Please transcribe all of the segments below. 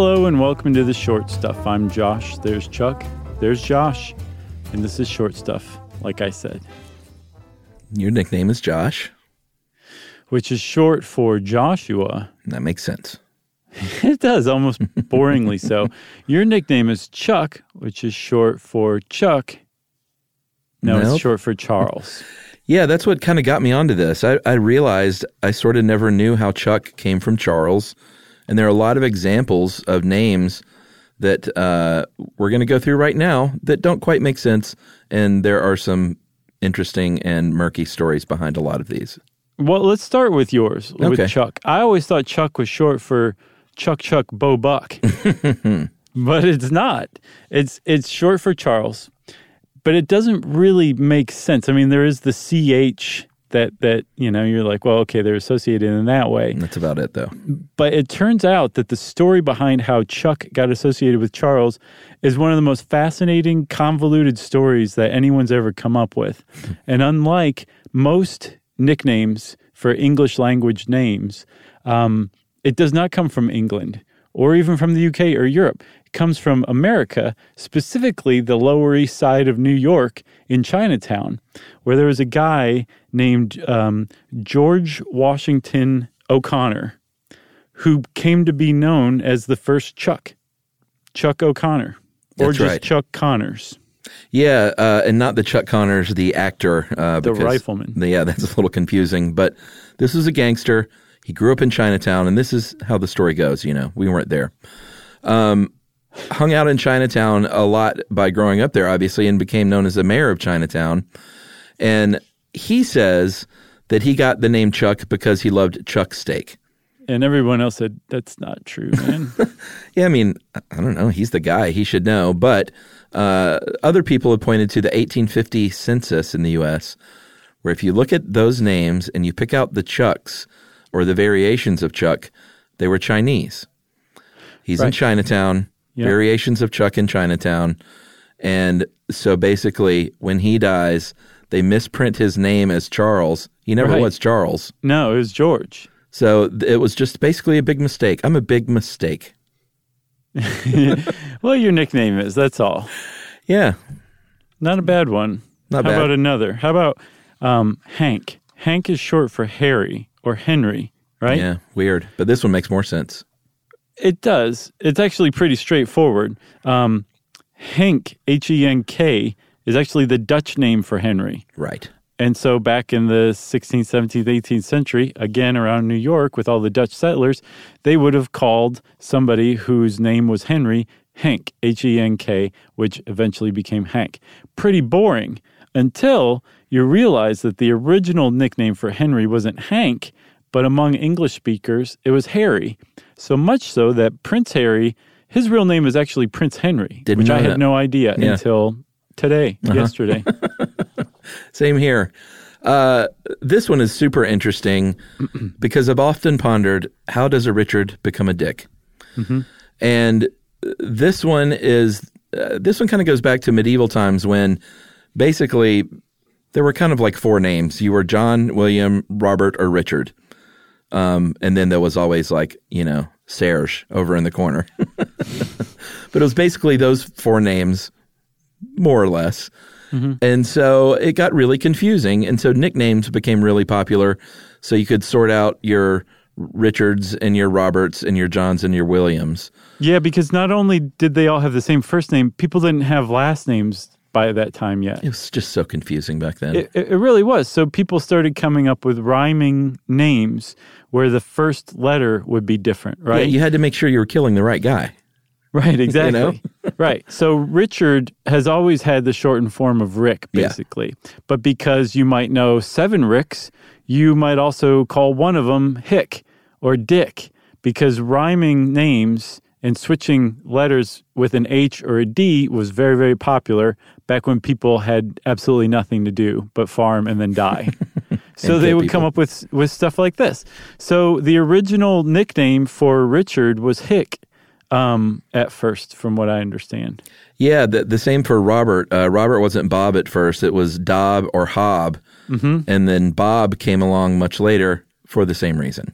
Hello and welcome to the short stuff. I'm Josh. There's Chuck. There's Josh. And this is short stuff, like I said, Your nickname is Josh. which is short for Joshua. That makes sense. It does, almost boringly so. Your nickname is Chuck, which is short for Chuck. No, Nope. it's short for Charles. Yeah, that's what kind of got me onto this. I, I realized I sort of never knew how Chuck came from Charles. And there are a lot of examples of names that uh, we're going to go through right now that don't quite make sense. And there are some interesting and murky stories behind a lot of these. Well, let's start with yours, with Chuck. I always thought Chuck was short for Chuck Chuck Bo Buck, but it's not. It's it's short for Charles, but it doesn't really make sense. I mean, there is the ch that that you know you're like, well, okay, they're associated in that way, That's about it, though. but it turns out that the story behind how Chuck got associated with Charles is one of the most fascinating, convoluted stories that anyone's ever come up with. and unlike most nicknames for English language names, um, it does not come from England or even from the UK or Europe. Comes from America, specifically the Lower East Side of New York in Chinatown, where there was a guy named um, George Washington O'Connor who came to be known as the first Chuck, Chuck O'Connor, or That's just right. Chuck Connors. Yeah, uh, and not the Chuck Connors, the actor. Uh, The rifleman. Yeah, that's a little confusing. But this was a gangster. He grew up in Chinatown, and this is how the story goes. You know, we weren't there. Um, hung out in Chinatown a lot by growing up there, obviously, and became known as the mayor of Chinatown. And he says that he got the name Chuck because he loved Chuck steak. And everyone else said, That's not true, man. Yeah, I mean, I don't know. He's the guy. He should know. But uh, other people have pointed to the 1850 census in the U.S., where if you look at those names and you pick out the Chucks or the variations of Chuck, they were Chinese. He's in Right. Chinatown, Yeah. variations of Chuck in Chinatown. And so basically, when he dies, they misprint his name as Charles. He never Right. was Charles. no, it was George. So th- it was just basically a big mistake. I'm a big mistake. Well, your nickname is, that's all. Yeah, Not a bad one. Not How bad. about another? How about um, Hank? Hank is short for Harry or Henry, right? Yeah, weird. But this one makes more sense. It does. It's actually pretty straightforward. Um, Henk, H E N K, is actually the Dutch name for Henry. Right. And so back in the 16th, 17th, 18th century, again around New York with all the Dutch settlers, they would have called somebody whose name was Henry Henk, H E N K, which eventually became Hank. Pretty boring until you realize that the original nickname for Henry wasn't Hank, but among English speakers, it was Harry. So much so that Prince Harry, his real name is actually Prince Henry, Didn't which I had that. no idea Yeah. until today, yesterday. Same here. Uh, this one is super interesting because I've often pondered how does a Richard become a Dick? And uh, this one is uh, this one kind of goes back to medieval times when basically there were kind of like four names. You were John, William, Robert, or Richard. Um, and then there was always like, you know, Serge over in the corner. but it was basically those four names, more or less. And so it got really confusing. And so nicknames became really popular. So you could sort out your Richards and your Roberts and your Johns and your Williams. Yeah, because not only did they all have the same first name, people didn't have last names by that time yet. It was just so confusing back then. It, it really was. So people started coming up with rhyming names where the first letter would be different, Yeah, right? you had to make sure you were killing the right guy. Right, exactly. know? right. So Richard has always had the shortened form of Rick, Yeah. basically. But because you might know seven Ricks, you might also call one of them Hick or Dick, because rhyming names and switching letters with an H or a D was very, very popular back when people had absolutely nothing to do but farm and then die. so And they would come up with with stuff like this. So the original nickname for Richard was Hick um, at first, from what I understand. Yeah, the, the same for Robert. Uh, Robert wasn't Bob at first; it was Dob or Hob, mm-hmm. and then Bob came along much later for the same reason.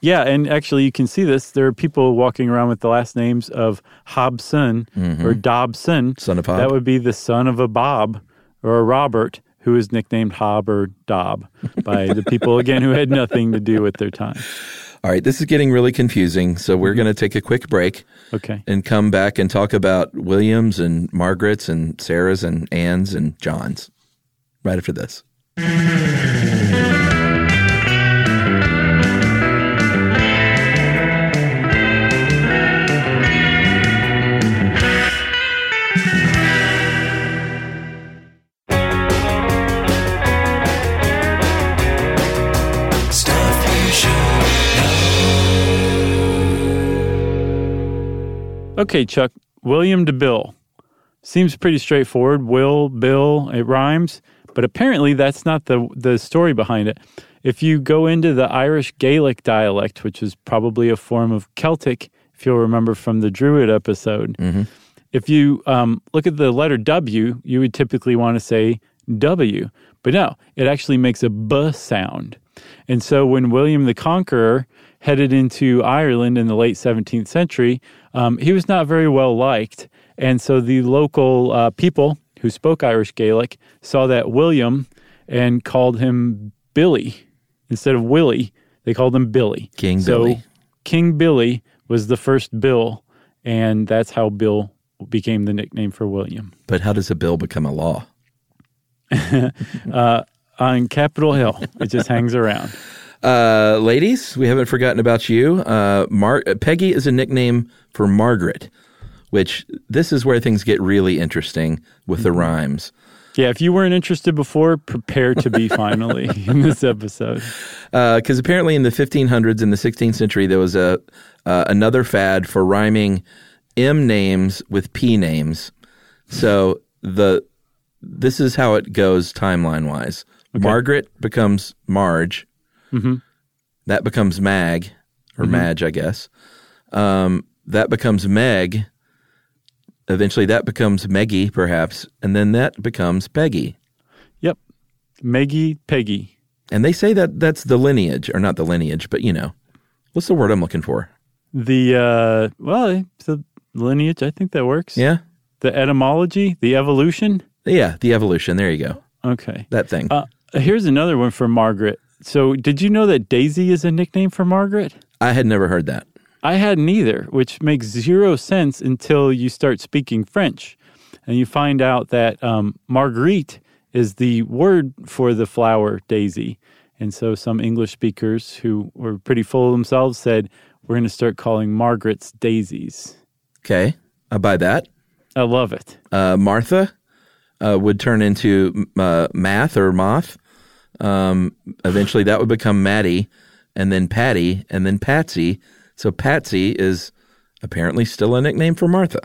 Yeah, and actually, you can see this. There are people walking around with the last names of Hobson mm-hmm. or Dobson. Son of Hob. That would be the son of a Bob or a Robert, who is nicknamed Hob or Dob by the people, again, who had nothing to do with their time. All right, this is getting really confusing. So we're going to take a quick break Okay. and come back and talk about Williams and Margaret's and Sarah's and Anne's and John's right after this. Okay, Chuck. William to Bill. Seems pretty straightforward. Will, Bill, it rhymes. But apparently that's not the the story behind it. If you go into the Irish Gaelic dialect, which is probably a form of Celtic, if you'll remember from the Druid episode, if you um, look at the letter W, you would typically want to say W. But no, it actually makes a B sound. And so when William the Conqueror headed into Ireland in the late 17th century, um, he was not very well liked. And so the local uh, people who spoke Irish Gaelic saw that William and called him Billy instead of Willie. They called him Billy. King so Billy. King Billy was the first Bill, and that's how Bill became the nickname for William. But how does a bill become a law? On Capitol Hill, it just hangs around. Uh, ladies, we haven't forgotten about you. Uh, Mar- Peggy is a nickname for Margaret, which this is where things get really interesting with the rhymes. Yeah, if you weren't interested before, prepare to be finally in this episode. Because apparently in the 1500s and the 16th century, there was a uh, another fad for rhyming M names with P names. So the this is how it goes timeline wise. Margaret becomes Marge. That becomes Mag or Madge, I guess. Um, that becomes Meg. Eventually, that becomes Meggie, perhaps, and then that becomes Peggy. Yep. Meggie Peggy. And they say that that's the lineage, or not the lineage, but you know, what's the word I'm looking for? The, uh, well, the lineage, I think that works. Yeah, The etymology, the evolution. yeah, the evolution. There you go. Okay. That thing. Uh, here's another one for Margaret. So, did you know that Daisy is a nickname for Margaret? I had never heard that. I hadn't either, which makes zero sense until you start speaking French and you find out that um, Marguerite is the word for the flower daisy. And so some English speakers who were pretty full of themselves said, We're going to start calling Margaret's daisies. Okay, I buy that. I love it. Uh, Martha uh, would turn into uh, Math or Moth. Um, eventually, that would become Maddie, and then Patty, and then Patsy. So Patsy is apparently still a nickname for Martha.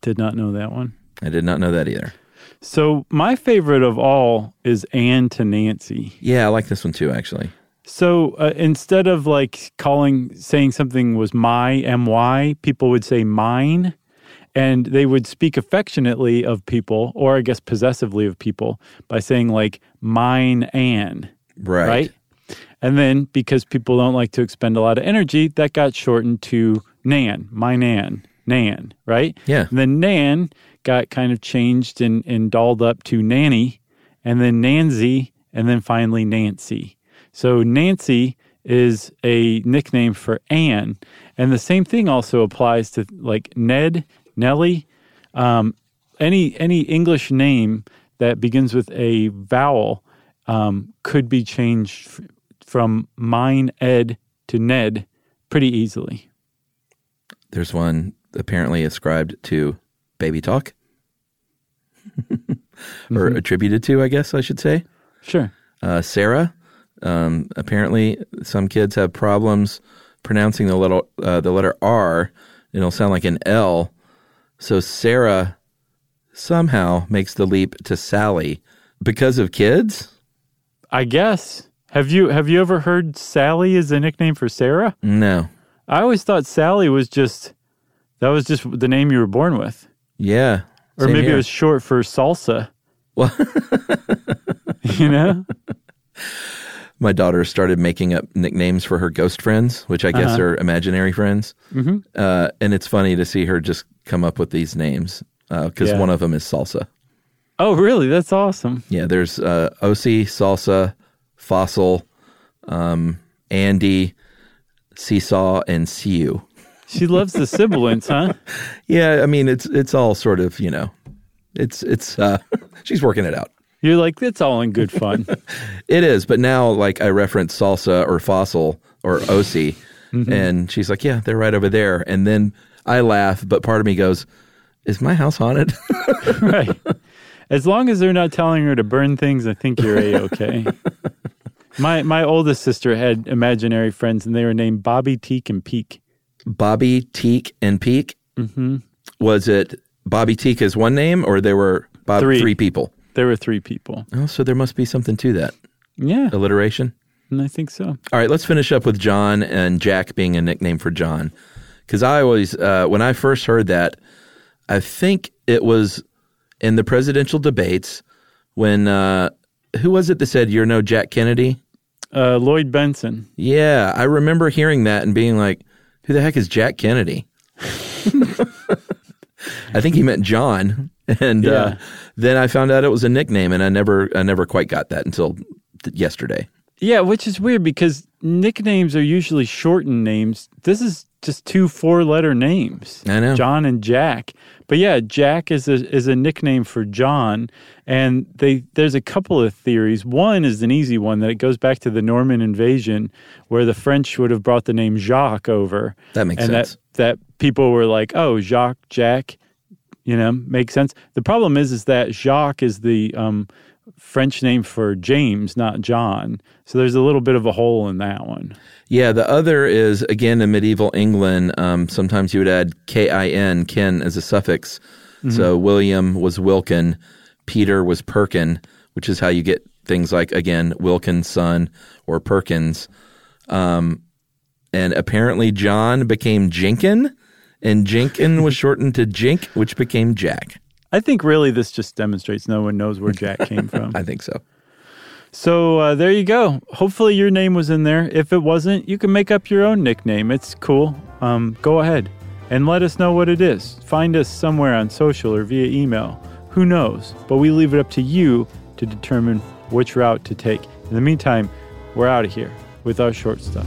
Did not know that one. I did not know that either. So, my favorite of all is Anne to Nancy. Yeah, I like this one too, actually. So uh, instead of like calling, saying something was my, my, people would say mine. And they would speak affectionately of people, or I guess possessively of people, by saying like mine Anne, Right. right? And then because people don't like to expend a lot of energy, that got shortened to Nan, my Nan, Nan, right? Yeah. And then Nan got kind of changed and, and dolled up to Nanny, and then Nancy, and then finally Nancy. So Nancy is a nickname for Anne. And the same thing also applies to like Ned, Nellie, um, any any English name that begins with a vowel um, could be changed f- from mine Ed to Ned pretty easily. There's one apparently ascribed to Baby Talk, or attributed to, I guess I should say. Sure. Uh, Sarah. Um, apparently, some kids have problems pronouncing the letter uh, the letter R. It'll sound like an L. So Sarah somehow makes the leap to Sally because of kids. I guess. Have you have you ever heard Sally as a nickname for Sarah? No. I always thought Sally was just that was just the name you were born with. Yeah. Or maybe here. it was short for salsa. Well, You know? my daughter started making up nicknames for her ghost friends, which I guess Uh-huh. are imaginary friends. Mm-hmm. Uh, and it's funny to see her just come up with these names because Yeah. one of them is salsa. Oh, really? That's awesome. Yeah, there's uh, OC, salsa, fossil, um, Andy, seesaw, and Siu. She loves the sibilants, huh? Yeah, I mean it's it's all sort of you know, it's it's uh, she's working it out. You're like, it's all in good fun. It is, but now like I reference salsa or fossil or OC, and she's like, yeah, they're right over there, and then I laugh, but part of me goes, is my house haunted? right. As long as they're not telling her to burn things, I think you're a okay. my my oldest sister had imaginary friends, and they were named Bobby, Teak, and Peak. Bobby Teak and Peak. Mm-hmm. Was it Bobby Teak as one name, or there were Bob, Three. three people? There were three people. Oh, so there must be something to that Yeah, alliteration. and I think so. All right, let's finish up with John and Jack being a nickname for John. Because I always, uh, when I first heard that, I think it was in the presidential debates when, uh, who was it that said, You're no Jack Kennedy? Uh, Lloyd Bentsen. Yeah, I remember hearing that and being like, Who the heck is Jack Kennedy? I think he meant John. And uh, then I found out it was a nickname, and I never, I never quite got that until th- yesterday. Yeah, which is weird because nicknames are usually shortened names. This is just two four-letter names. I know. John and Jack. But yeah, Jack is a is a nickname for John, and they there's a couple of theories. One is an easy one that it goes back to the Norman invasion, where the French would have brought the name Jacques over. That makes and sense. That that people were like, oh, Jacques, Jack, you know, makes sense. The problem is, is that Jacques is the um, French name for James, not John. So there's a little bit of a hole in that one. Yeah, the other is again in medieval England. Um, sometimes you would add kin, kin as a suffix. So William was Wilkin, Peter was Perkin, which is how you get things like again Wilkin's son or Perkins. Um, and apparently John became Jinkin, and Jinkin was shortened to Jink, which became Jack. I think really this just demonstrates no one knows where Jack came from. I think so. So uh, there you go. Hopefully your name was in there. If it wasn't, you can make up your own nickname. It's cool. Um, go ahead and let us know what it is. Find us somewhere on social or via email. Who knows? But we leave it up to you to determine which route to take. In the meantime, we're out of here with our short stuff.